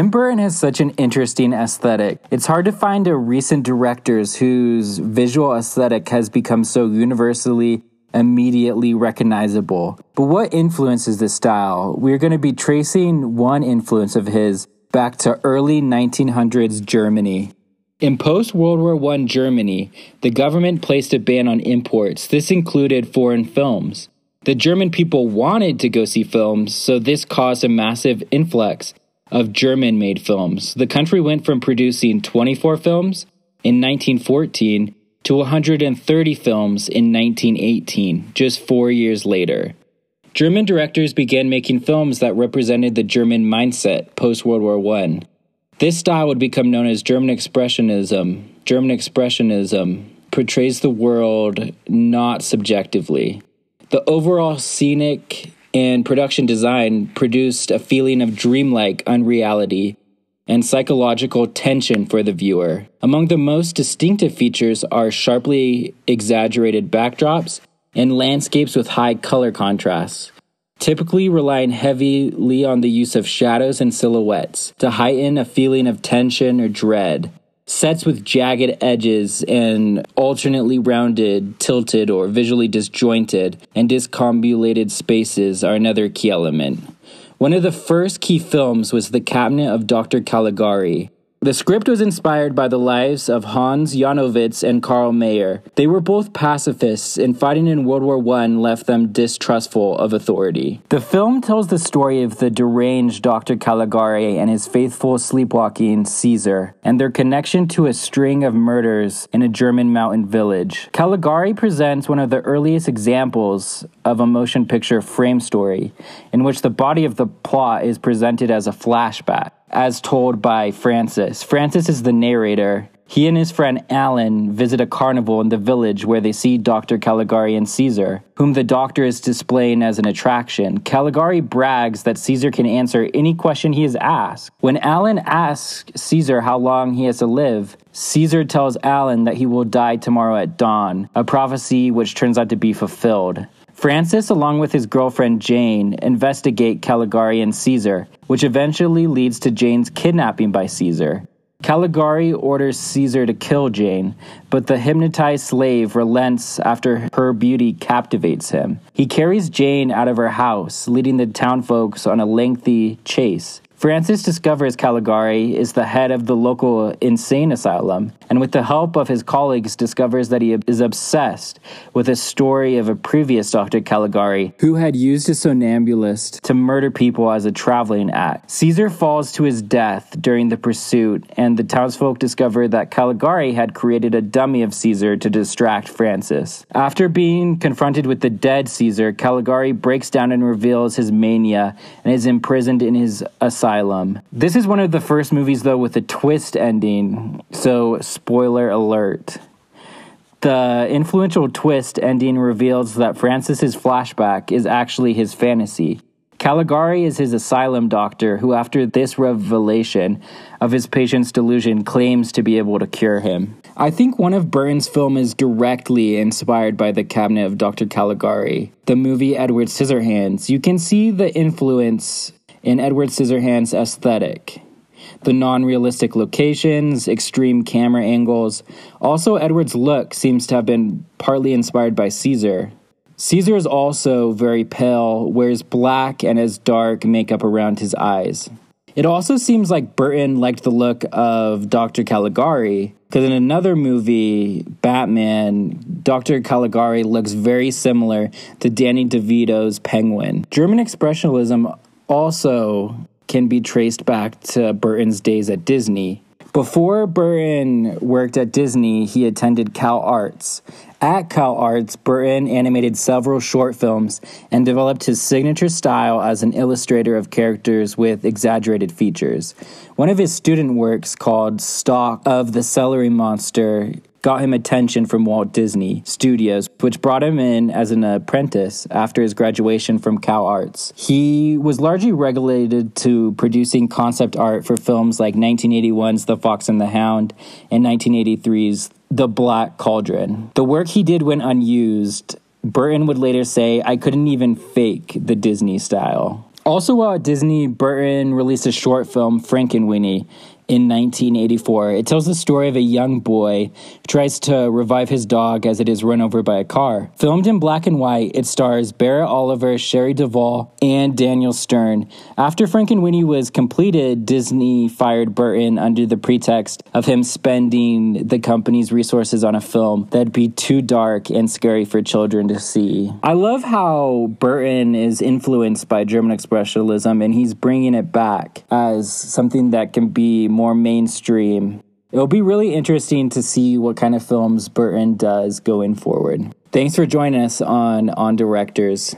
Tim Burton has such an interesting aesthetic. It's hard to find a recent directors whose visual aesthetic has become so universally immediately recognizable. But what influences this style? We're going to be tracing one influence of his back to early 1900s Germany. In post World War I Germany, the government placed a ban on imports. This included foreign films. The German people wanted to go see films, so this caused a massive influx of German made films. The country went from producing 24 films in 1914 to 130 films in 1918, just four years later. German directors began making films that represented the German mindset post World War I. This style would become known as German Expressionism. German Expressionism portrays the world not subjectively. The overall scenic and production design produced a feeling of dreamlike unreality and psychological tension for the viewer. Among the most distinctive features are sharply exaggerated backdrops and landscapes with high color contrasts, typically relying heavily on the use of shadows and silhouettes to heighten a feeling of tension or dread. Sets with jagged edges and alternately rounded, tilted, or visually disjointed and discombobulated spaces are another key element. One of the first key films was The Cabinet of Dr. Caligari, the script was inspired by the lives of Hans Janowitz and Carl Mayer. They were both pacifists, and fighting in World War I left them distrustful of authority. The film tells the story of the deranged Dr. Caligari and his faithful sleepwalking Caesar, and their connection to a string of murders in a German mountain village. Caligari presents one of the earliest examples of a motion picture frame story, in which the body of the plot is presented as a flashback as told by Francis. Francis is the narrator. He and his friend Alan visit a carnival in the village where they see Dr. Caligari and Caesar, whom the doctor is displaying as an attraction. Caligari brags that Caesar can answer any question he is asked. When Alan asks Caesar how long he has to live, Caesar tells Alan that he will die tomorrow at dawn, a prophecy which turns out to be fulfilled. Francis, along with his girlfriend Jane, investigate Caligari and Caesar, which eventually leads to Jane's kidnapping by Caesar. Caligari orders Caesar to kill Jane, but the hypnotized slave relents after her beauty captivates him. He carries Jane out of her house, leading the townfolks on a lengthy chase. Francis discovers Caligari is the head of the local insane asylum, and with the help of his colleagues, discovers that he is obsessed with a story of a previous Dr. Caligari who had used a somnambulist to murder people as a traveling act. Caesar falls to his death during the pursuit, and the townsfolk discover that Caligari had created a dummy of Caesar to distract Francis. After being confronted with the dead Caesar, Caligari breaks down and reveals his mania and is imprisoned in his asylum Asylum. This is one of the first movies, though, with a twist ending, so spoiler alert. The influential twist ending reveals that Francis's flashback is actually his fantasy. Caligari is his asylum doctor who, after this revelation of his patient's delusion, claims to be able to cure him. I think one of Burton's film is directly inspired by the cabinet of Dr. Caligari, the movie Edward Scissorhands. You can see the influence in Edward Scissorhands' aesthetic. The non realistic locations, extreme camera angles. Also, Edward's look seems to have been partly inspired by Caesar. Caesar is also very pale, wears black and has dark makeup around his eyes. It also seems like Burton liked the look of Dr. Caligari, because in another movie, Batman, Dr. Caligari looks very similar to Danny DeVito's Penguin. German Expressionism also can be traced back to Burton's days at Disney. Before Burton worked at Disney, he attended Cal Arts. At Cal Arts, Burton animated several short films and developed his signature style as an illustrator of characters with exaggerated features. One of his student works, called Stalk of the Celery Monster, got him attention from Walt Disney Studios, which brought him in as an apprentice after his graduation from Cal Arts. He was largely regulated to producing concept art for films like 1981's The Fox and the Hound and 1983's The Black Cauldron. The work he did went unused. Burton would later say, I couldn't even fake the Disney style. Also, while at Disney, Burton released a short film, Frankenweenie, in 1984. It tells the story of a young boy who tries to revive his dog as it is run over by a car. Filmed in black and white, it stars Barrett Oliver, Shelley Duvall, and Daniel Stern. After Frankenweenie was completed, Disney fired Burton under the pretext of him spending the company's resources on a film that'd be too dark and scary for children to see. I love how Burton is influenced by German Expressionism and he's bringing it back as something that can be more mainstream. It'll be really interesting to see what kind of films Burton does going forward. Thanks for joining us on On Directors.